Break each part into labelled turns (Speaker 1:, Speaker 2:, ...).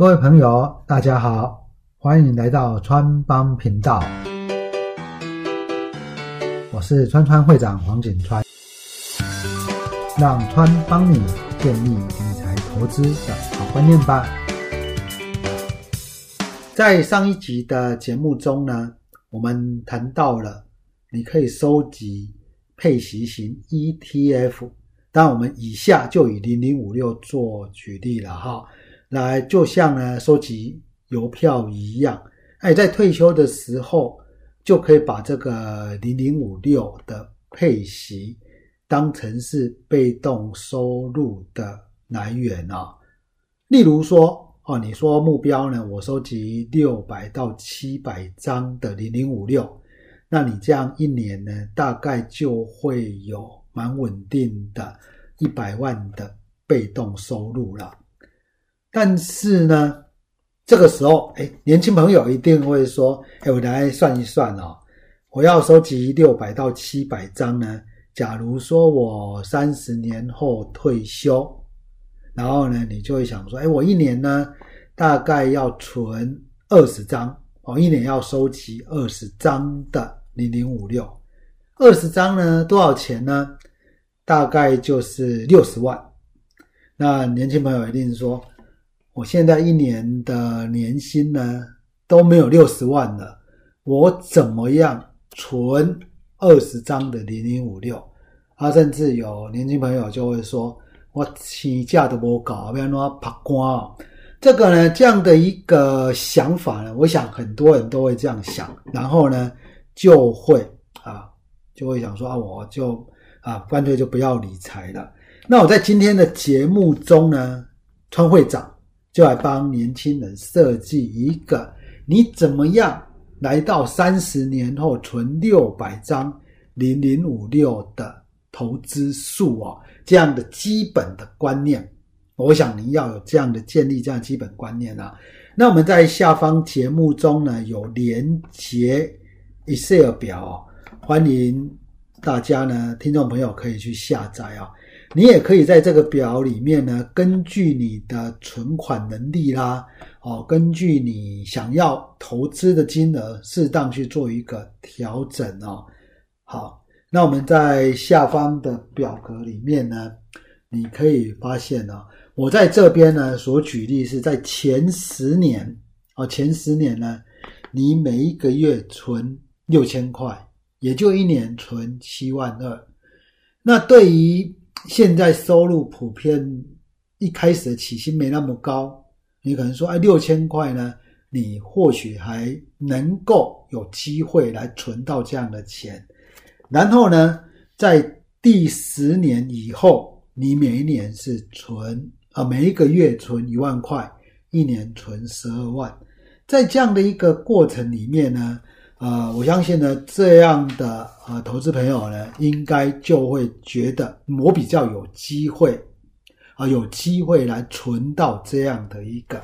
Speaker 1: 各位朋友，大家好，欢迎来到川帮频道，我是川川会长黄景川，让川帮你建立理财投资的好观念吧。在上一集的节目中呢，我们谈到了你可以收集配息型 ETF，当然我们以下就以零零五六做举例了哈。来，就像呢收集邮票一样，哎，在退休的时候就可以把这个零零五六的配息当成是被动收入的来源啊。例如说，哦，你说目标呢，我收集六百到七百张的零零五六，那你这样一年呢，大概就会有蛮稳定的一百万的被动收入了。但是呢，这个时候，哎，年轻朋友一定会说：“哎，我来算一算哦，我要收集六百到七百张呢。假如说我三十年后退休，然后呢，你就会想说：，哎，我一年呢，大概要存二十张哦，一年要收集二十张的零零五六，二十张呢，多少钱呢？大概就是六十万。那年轻朋友一定说。我现在一年的年薪呢都没有六十万了，我怎么样存二十张的零零五六？啊，甚至有年轻朋友就会说：“我起价都不搞，不要弄拍光。”这个呢，这样的一个想法呢，我想很多人都会这样想，然后呢，就会啊，就会想说啊，我就啊，干脆就不要理财了。那我在今天的节目中呢，川会长。就来帮年轻人设计一个，你怎么样来到三十年后存六百张零零五六的投资数哦，这样的基本的观念，我想你要有这样的建立这样基本观念啊。那我们在下方节目中呢有连接 Excel 表，欢迎大家呢听众朋友可以去下载啊。你也可以在这个表里面呢，根据你的存款能力啦，哦，根据你想要投资的金额，适当去做一个调整哦。好，那我们在下方的表格里面呢，你可以发现呢，我在这边呢所举例是在前十年哦，前十年呢，你每一个月存六千块，也就一年存七万二。那对于现在收入普遍一开始的起薪没那么高，你可能说，哎，六千块呢，你或许还能够有机会来存到这样的钱。然后呢，在第十年以后，你每一年是存啊，每一个月存一万块，一年存十二万，在这样的一个过程里面呢。呃，我相信呢，这样的呃投资朋友呢，应该就会觉得我比较有机会啊，有机会来存到这样的一个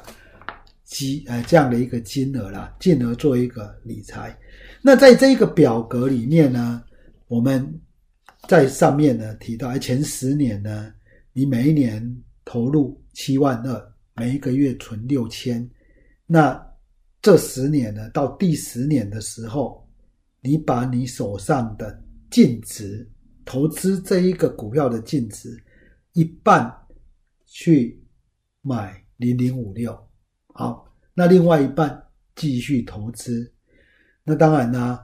Speaker 1: 金呃这样的一个金额啦，进而做一个理财。那在这个表格里面呢，我们在上面呢提到，前十年呢，你每一年投入七万二，每一个月存六千，那。这十年呢，到第十年的时候，你把你手上的净值投资这一个股票的净值一半去买零零五六，好，那另外一半继续投资。那当然呢，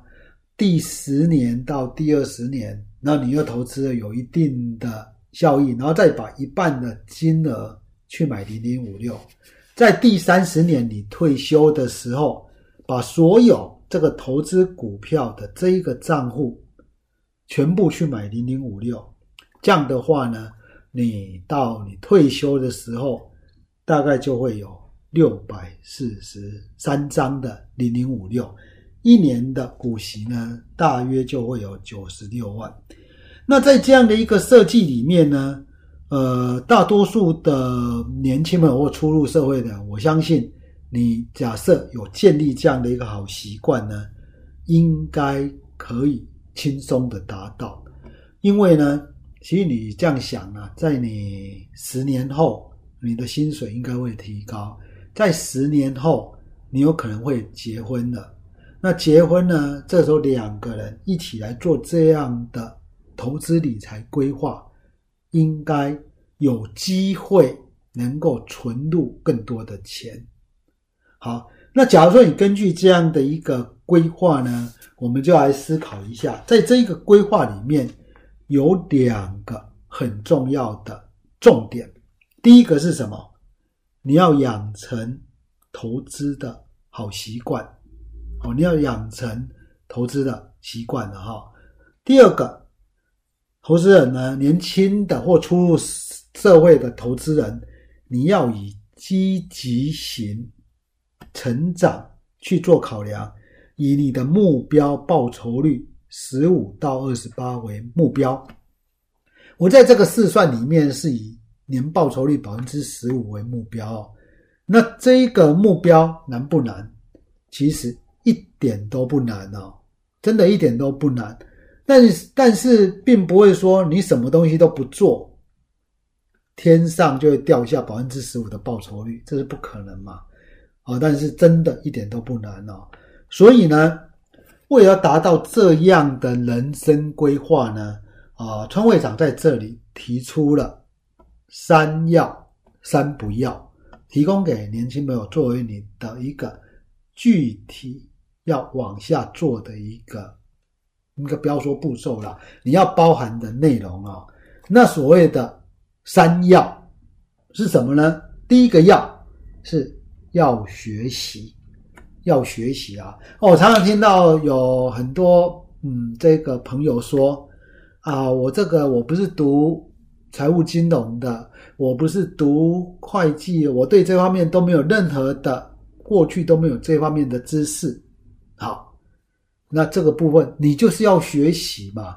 Speaker 1: 第十年到第二十年，那你又投资了有一定的效益，然后再把一半的金额去买零零五六。在第三十年你退休的时候，把所有这个投资股票的这一个账户全部去买零零五六，这样的话呢，你到你退休的时候，大概就会有六百四十三张的零零五六，一年的股息呢，大约就会有九十六万。那在这样的一个设计里面呢？呃，大多数的年轻们或初入社会的，我相信你假设有建立这样的一个好习惯呢，应该可以轻松的达到。因为呢，其实你这样想啊，在你十年后，你的薪水应该会提高，在十年后你有可能会结婚了。那结婚呢？这时候两个人一起来做这样的投资理财规划，应该有机会能够存入更多的钱。好，那假如说你根据这样的一个规划呢，我们就来思考一下，在这一个规划里面有两个很重要的重点。第一个是什么？你要养成投资的好习惯。哦，你要养成投资的习惯了哈。第二个，投资人呢，年轻的或初入社会的投资人，你要以积极型成长去做考量，以你的目标报酬率十五到二十八为目标。我在这个试算里面是以年报酬率百分之十五为目标。那这一个目标难不难？其实。一点都不难哦，真的一点都不难。但是，但是并不会说你什么东西都不做，天上就会掉下百分之十五的报酬率，这是不可能嘛？啊，但是真的一点都不难哦。所以呢，为了达到这样的人生规划呢，啊，川会长在这里提出了三要三不要，提供给年轻朋友作为你的一个具体。要往下做的一个，应该不要说步骤了，你要包含的内容啊。那所谓的三要是什么呢？第一个要是要学习，要学习啊。我常常听到有很多嗯，这个朋友说啊，我这个我不是读财务金融的，我不是读会计，我对这方面都没有任何的过去都没有这方面的知识。好，那这个部分你就是要学习嘛。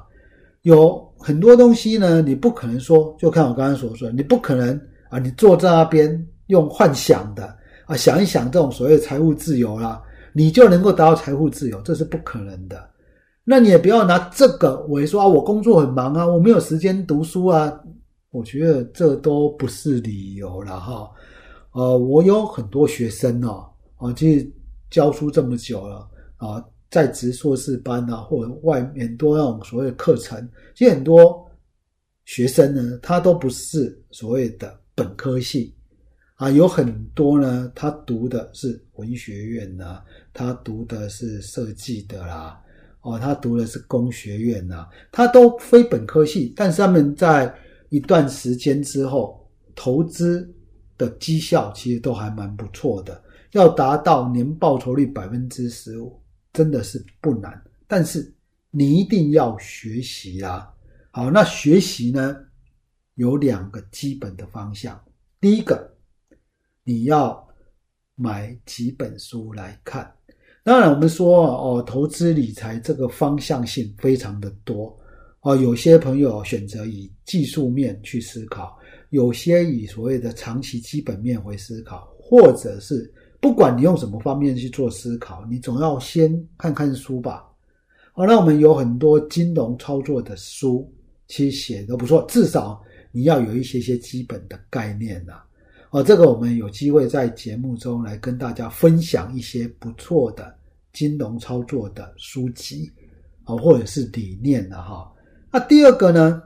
Speaker 1: 有很多东西呢，你不可能说，就看我刚才所说，你不可能啊，你坐在那边用幻想的啊，想一想这种所谓财务自由啦，你就能够达到财务自由，这是不可能的。那你也不要拿这个为说啊，我工作很忙啊，我没有时间读书啊。我觉得这都不是理由了哈。呃，我有很多学生哦，啊，其实教书这么久了。啊，在职硕士班啊，或者外面多那种所谓的课程，其实很多学生呢，他都不是所谓的本科系啊，有很多呢，他读的是文学院呐，他读的是设计的啦，哦，他读的是工学院呐，他都非本科系，但是他们在一段时间之后，投资的绩效其实都还蛮不错的，要达到年报酬率百分之十五。真的是不难，但是你一定要学习啊！好，那学习呢有两个基本的方向。第一个，你要买几本书来看。当然，我们说哦，投资理财这个方向性非常的多哦。有些朋友选择以技术面去思考，有些以所谓的长期基本面为思考，或者是。不管你用什么方面去做思考，你总要先看看书吧。好，那我们有很多金融操作的书，其实写的不错，至少你要有一些些基本的概念呐。哦，这个我们有机会在节目中来跟大家分享一些不错的金融操作的书籍，哦，或者是理念的哈。那第二个呢，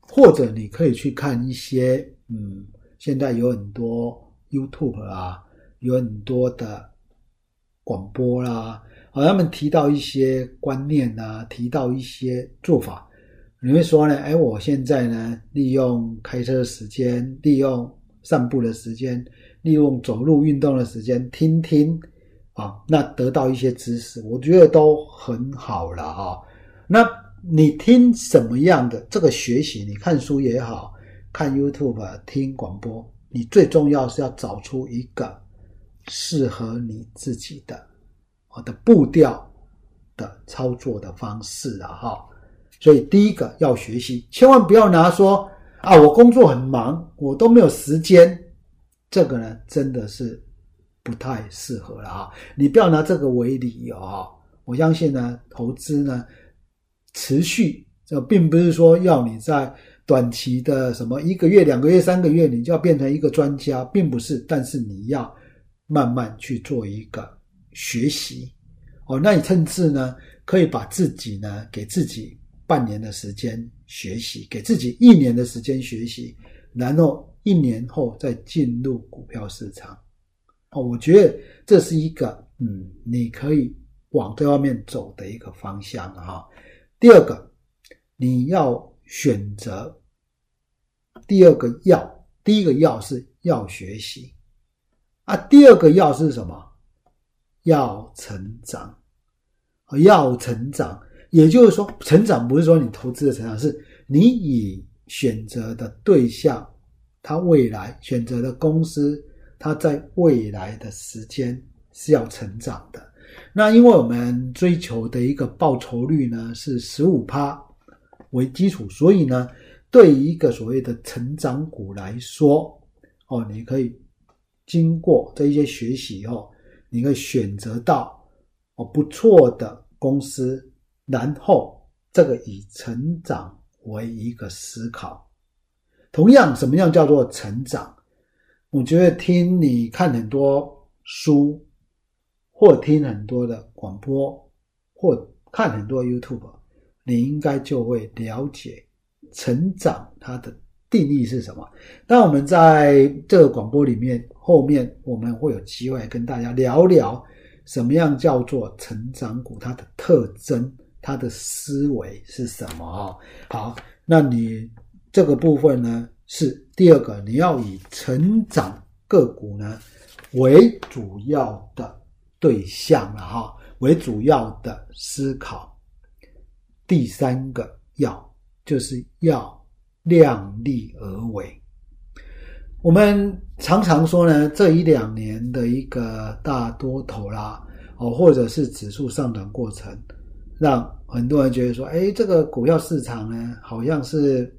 Speaker 1: 或者你可以去看一些，嗯，现在有很多 YouTube 啊。有很多的广播啦，啊，他们提到一些观念啊，提到一些做法。你会说呢？哎，我现在呢，利用开车的时间，利用散步的时间，利用走路运动的时间，听听啊，那得到一些知识，我觉得都很好了哈。那你听什么样的这个学习？你看书也好看 YouTube 听广播，你最重要是要找出一个。适合你自己的，我的步调的操作的方式啊，哈，所以第一个要学习，千万不要拿说啊，我工作很忙，我都没有时间，这个呢真的是不太适合了啊，你不要拿这个为理由啊，我相信呢，投资呢持续，这并不是说要你在短期的什么一个月、两个月、三个月，你就要变成一个专家，并不是，但是你要。慢慢去做一个学习。哦，那你甚至呢，可以把自己呢，给自己半年的时间学习，给自己一年的时间学习，然后一年后再进入股票市场。哦，我觉得这是一个，嗯，你可以往这方面走的一个方向哈。第二个，你要选择第二个要，第一个要是要学习啊，第二个要是什么？要成长，要成长，也就是说，成长不是说你投资的成长，是你以选择的对象，他未来选择的公司，他在未来的时间是要成长的。那因为我们追求的一个报酬率呢是十五趴为基础，所以呢，对于一个所谓的成长股来说，哦，你可以经过这一些学习以后。你可以选择到哦不错的公司，然后这个以成长为一个思考。同样，什么样叫做成长？我觉得听你看很多书，或听很多的广播，或看很多 YouTube，你应该就会了解成长它的。定义是什么？当我们在这个广播里面，后面我们会有机会跟大家聊聊什么样叫做成长股，它的特征，它的思维是什么啊？好，那你这个部分呢是第二个，你要以成长个股呢为主要的对象了哈，为主要的思考。第三个要就是要。量力而为。我们常常说呢，这一两年的一个大多头啦，哦，或者是指数上涨过程，让很多人觉得说，哎，这个股票市场呢，好像是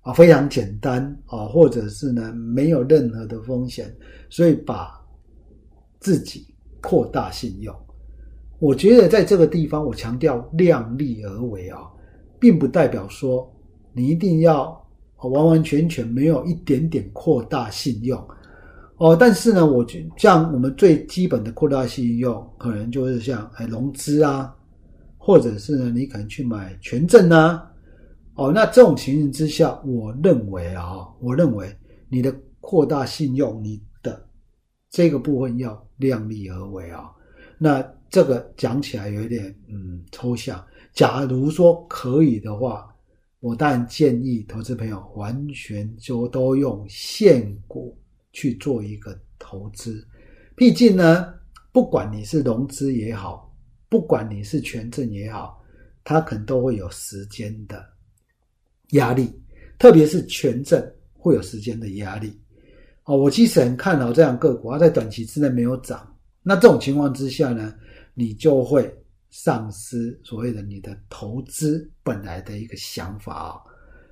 Speaker 1: 啊非常简单啊，或者是呢没有任何的风险，所以把自己扩大信用。我觉得在这个地方，我强调量力而为啊，并不代表说你一定要。完完全全没有一点点扩大信用哦，但是呢，我觉像我们最基本的扩大信用，可能就是像哎融资啊，或者是呢，你可能去买权证啊，哦，那这种情形之下，我认为啊，我认为你的扩大信用，你的这个部分要量力而为啊。那这个讲起来有点嗯抽象。假如说可以的话。我当然建议投资朋友完全就都用现股去做一个投资，毕竟呢，不管你是融资也好，不管你是权证也好，它可能都会有时间的压力，特别是权证会有时间的压力。哦，我其实很看好这样个股，它在短期之内没有涨，那这种情况之下呢，你就会。丧失所谓的你的投资本来的一个想法啊，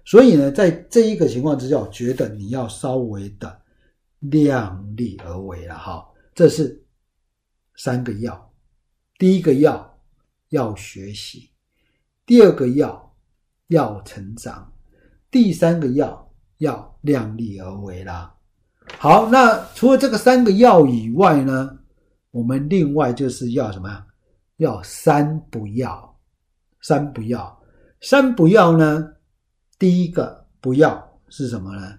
Speaker 1: 所以呢，在这一个情况之下，我觉得你要稍微的量力而为了哈。这是三个要：第一个要要学习，第二个要要成长，第三个要要量力而为啦。好，那除了这个三个要以外呢，我们另外就是要什么呀？要三不要，三不要，三不要呢？第一个不要是什么呢？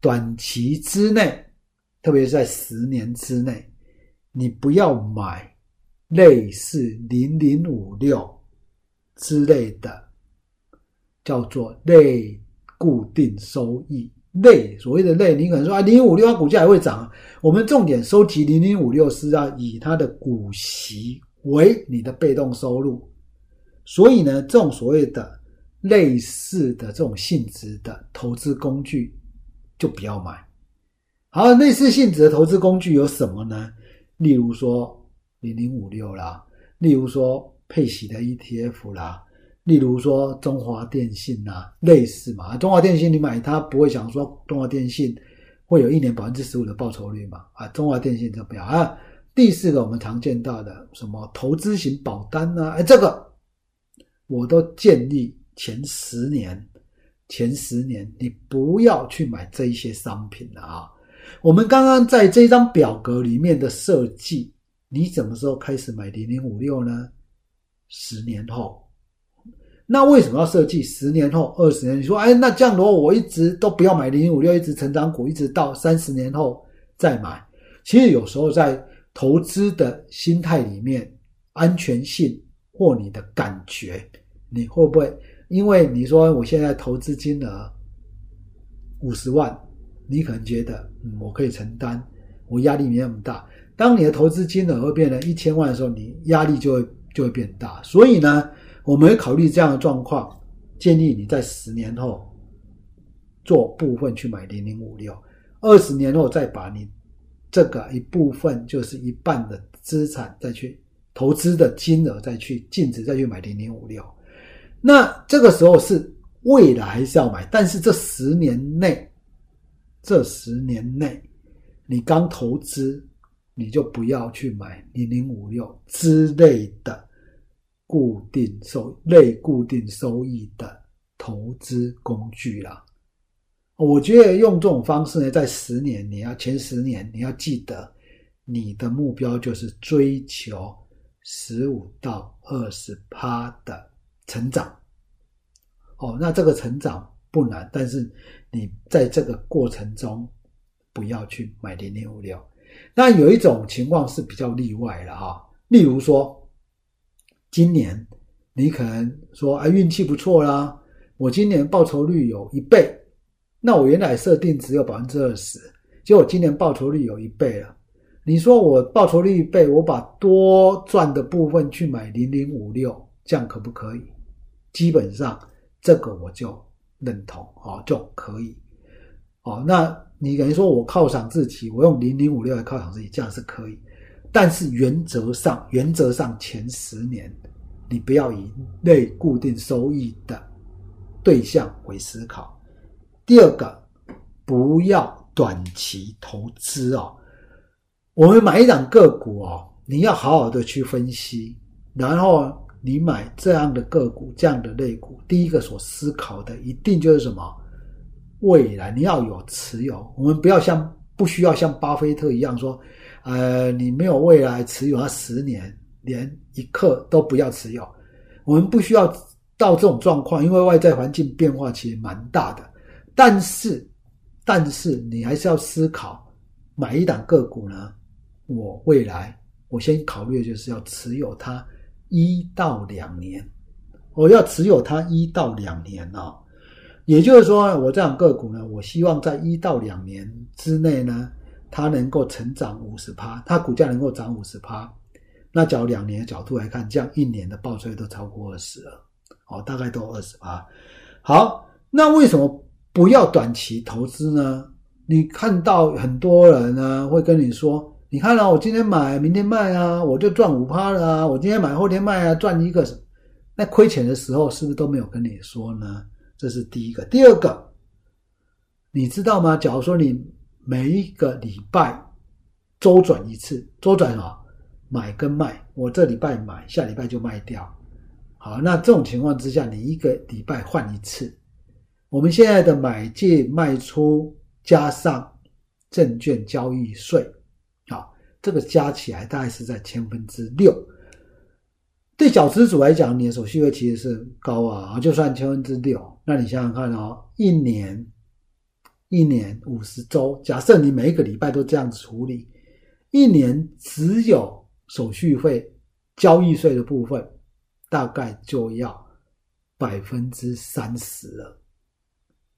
Speaker 1: 短期之内，特别是在十年之内，你不要买类似零零五六之类的，叫做类固定收益类。所谓的类，你可能说啊，零零五六它股价还会涨。我们重点收集零零五六是要以它的股息。为你的被动收入，所以呢，这种所谓的类似的这种性质的投资工具就不要买。好，类似性质的投资工具有什么呢？例如说零零五六啦，例如说配息的 ETF 啦，例如说中华电信啦，类似嘛。中华电信你买它不会想说中华电信会有一年百分之十五的报酬率嘛？啊，中华电信就不要啊？第四个，我们常见到的什么投资型保单呢？哎，这个我都建议前十年，前十年你不要去买这一些商品了啊！我们刚刚在这张表格里面的设计，你什么时候开始买零零五六呢？十年后。那为什么要设计十年后、二十年？你说，哎，那这样的话，我一直都不要买零零五六，一直成长股，一直到三十年后再买。其实有时候在投资的心态里面，安全性或你的感觉，你会不会？因为你说我现在投资金额五十万，你可能觉得嗯，我可以承担，我压力没那么大。当你的投资金额会变成一千万的时候，你压力就会就会变大。所以呢？我们会考虑这样的状况，建议你在十年后做部分去买零零五六，二十年后再把你这个一部分就是一半的资产再去投资的金额再去净值再去买零零五六。那这个时候是未来还是要买，但是这十年内，这十年内你刚投资，你就不要去买零零五六之类的。固定收类固定收益的投资工具啦，我觉得用这种方式呢，在十年你要前十年你要记得，你的目标就是追求十五到二十趴的成长。哦，那这个成长不难，但是你在这个过程中不要去买零零五六。那有一种情况是比较例外了哈，例如说。今年你可能说啊运气不错啦，我今年报酬率有一倍，那我原来设定只有百分之二十，结果今年报酬率有一倍了。你说我报酬率一倍，我把多赚的部分去买零零五六，这样可不可以？基本上这个我就认同啊，就可以。哦，那你等于说我犒赏自己，我用零零五六来犒赏自己，这样是可以。但是原则上，原则上前十年，你不要以类固定收益的对象为思考。第二个，不要短期投资哦。我们买一档个股哦，你要好好的去分析，然后你买这样的个股、这样的类股，第一个所思考的一定就是什么？未来你要有持有。我们不要像不需要像巴菲特一样说。呃，你没有未来持有它十年，连一刻都不要持有。我们不需要到这种状况，因为外在环境变化其实蛮大的。但是，但是你还是要思考，买一档个股呢，我未来我先考虑的就是要持有它一到两年，我要持有它一到两年啊。也就是说，我这档个股呢，我希望在一到两年之内呢。它能够成长五十趴，它股价能够涨五十趴，那假如两年的角度来看，这样一年的报酬率都超过二十了，哦，大概都二十趴。好，那为什么不要短期投资呢？你看到很多人呢会跟你说，你看啊，我今天买，明天卖啊，我就赚五趴了啊，我今天买，后天卖啊，赚一个，那亏钱的时候是不是都没有跟你说呢？这是第一个。第二个，你知道吗？假如说你。每一个礼拜周转一次，周转啊，买跟卖，我这礼拜买，下礼拜就卖掉。好，那这种情况之下，你一个礼拜换一次。我们现在的买进卖出加上证券交易税，啊，这个加起来大概是在千分之六。对小资主来讲，你的手续费其实是高啊，就算千分之六，那你想想看哦，一年。一年五十周，假设你每一个礼拜都这样子处理，一年只有手续费、交易税的部分，大概就要百分之三十了，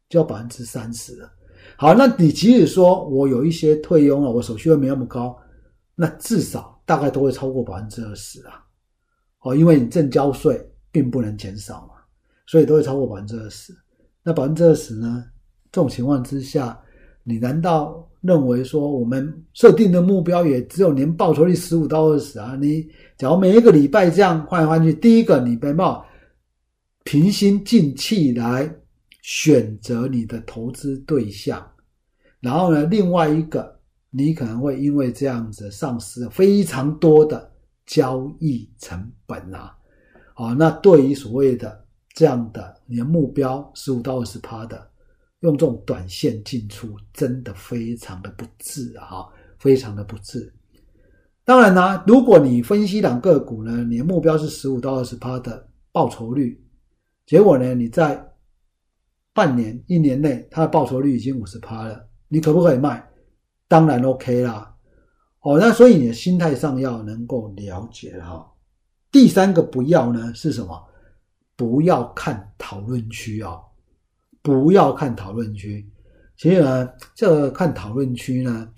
Speaker 1: 就要百分之三十了。好，那你即使说我有一些退佣了，我手续费没那么高，那至少大概都会超过百分之二十啊。哦，因为你正交税并不能减少嘛，所以都会超过百分之二十。那百分之二十呢？这种情况之下，你难道认为说我们设定的目标也只有年报酬率十五到二十啊？你假如每一个礼拜这样换来换去，第一个你没办平心静气来选择你的投资对象，然后呢，另外一个你可能会因为这样子丧失非常多的交易成本啊！啊，那对于所谓的这样的你的目标十五到二十趴的。用这种短线进出，真的非常的不智啊，非常的不智。当然呢，如果你分析两个股呢，你的目标是十五到二十趴的报酬率，结果呢，你在半年、一年内，它的报酬率已经五十趴了，你可不可以卖？当然 OK 啦。哦，那所以你的心态上要能够了解哈。第三个不要呢是什么？不要看讨论区啊，不要看讨论区。其实呢，这个看讨论区呢，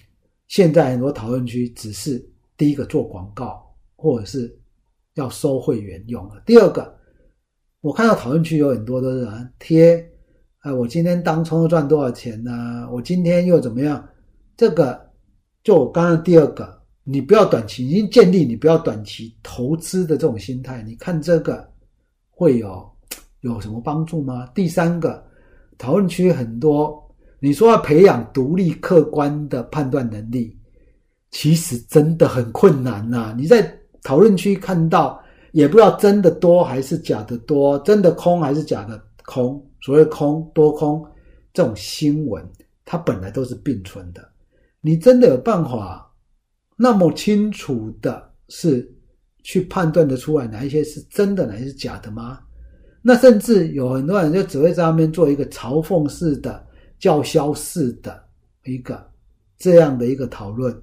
Speaker 1: 现在很多讨论区只是第一个做广告，或者是要收会员用的。第二个，我看到讨论区有很多都是贴，啊，我今天当冲赚多少钱呢？我今天又怎么样？这个就我刚刚第二个，你不要短期已经建立，你不要短期投资的这种心态。你看这个。会有有什么帮助吗？第三个讨论区很多，你说要培养独立客观的判断能力，其实真的很困难呐。你在讨论区看到，也不知道真的多还是假的多，真的空还是假的空。所谓空多空这种新闻，它本来都是并存的。你真的有办法那么清楚的是？去判断得出来哪一些是真的，哪一些是假的吗？那甚至有很多人就只会在上面做一个嘲讽式的、叫嚣式的一个这样的一个讨论。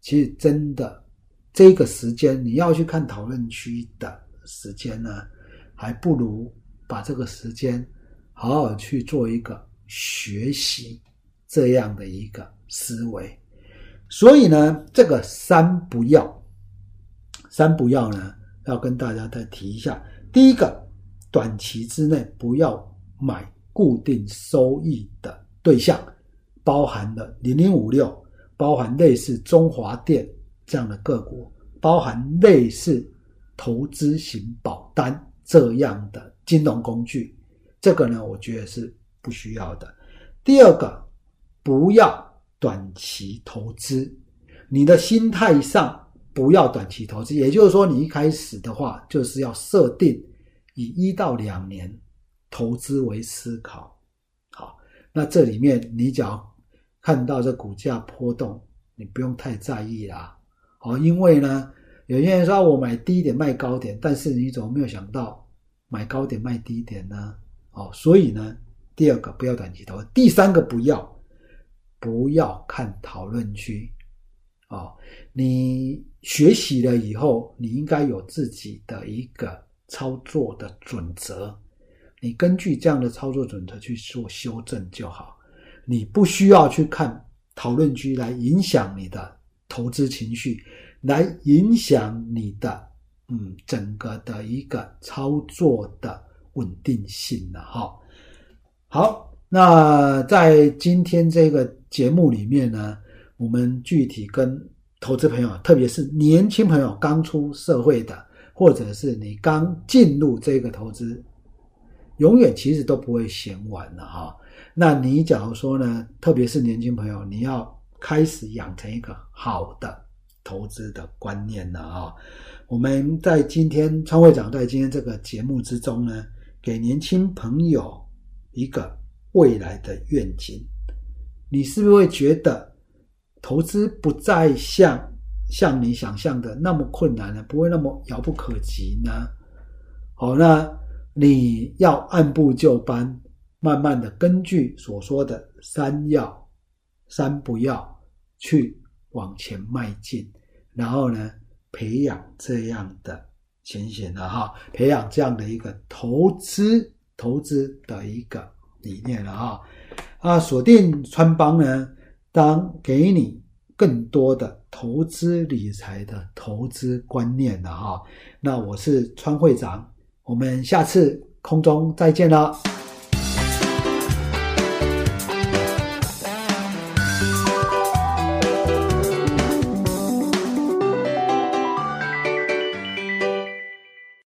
Speaker 1: 其实真的这个时间你要去看讨论区的时间呢，还不如把这个时间好好去做一个学习这样的一个思维。所以呢，这个三不要。三不要呢，要跟大家再提一下。第一个，短期之内不要买固定收益的对象，包含了零零五六，包含类似中华电这样的个股，包含类似投资型保单这样的金融工具。这个呢，我觉得是不需要的。第二个，不要短期投资，你的心态上。不要短期投资，也就是说，你一开始的话就是要设定以一到两年投资为思考。好，那这里面你只要看到这股价波动，你不用太在意啦。好，因为呢，有些人说我买低点卖高点，但是你怎么没有想到买高点卖低点呢？哦，所以呢，第二个不要短期投，第三个不要不要看讨论区。哦，你学习了以后，你应该有自己的一个操作的准则，你根据这样的操作准则去做修正就好。你不需要去看讨论区来影响你的投资情绪，来影响你的嗯整个的一个操作的稳定性了哈。好，那在今天这个节目里面呢。我们具体跟投资朋友，特别是年轻朋友刚出社会的，或者是你刚进入这个投资，永远其实都不会嫌晚的哈。那你假如说呢，特别是年轻朋友，你要开始养成一个好的投资的观念了啊。我们在今天川会长在今天这个节目之中呢，给年轻朋友一个未来的愿景，你是不是会觉得？投资不再像像你想象的那么困难了，不会那么遥不可及呢。好，那你要按部就班，慢慢的根据所说的三要、三不要去往前迈进，然后呢，培养这样的浅显的哈，培养这样的一个投资投资的一个理念了哈。啊，锁定川帮呢。当给你更多的投资理财的投资观念了哈，那我是川会长，我们下次空中再见了。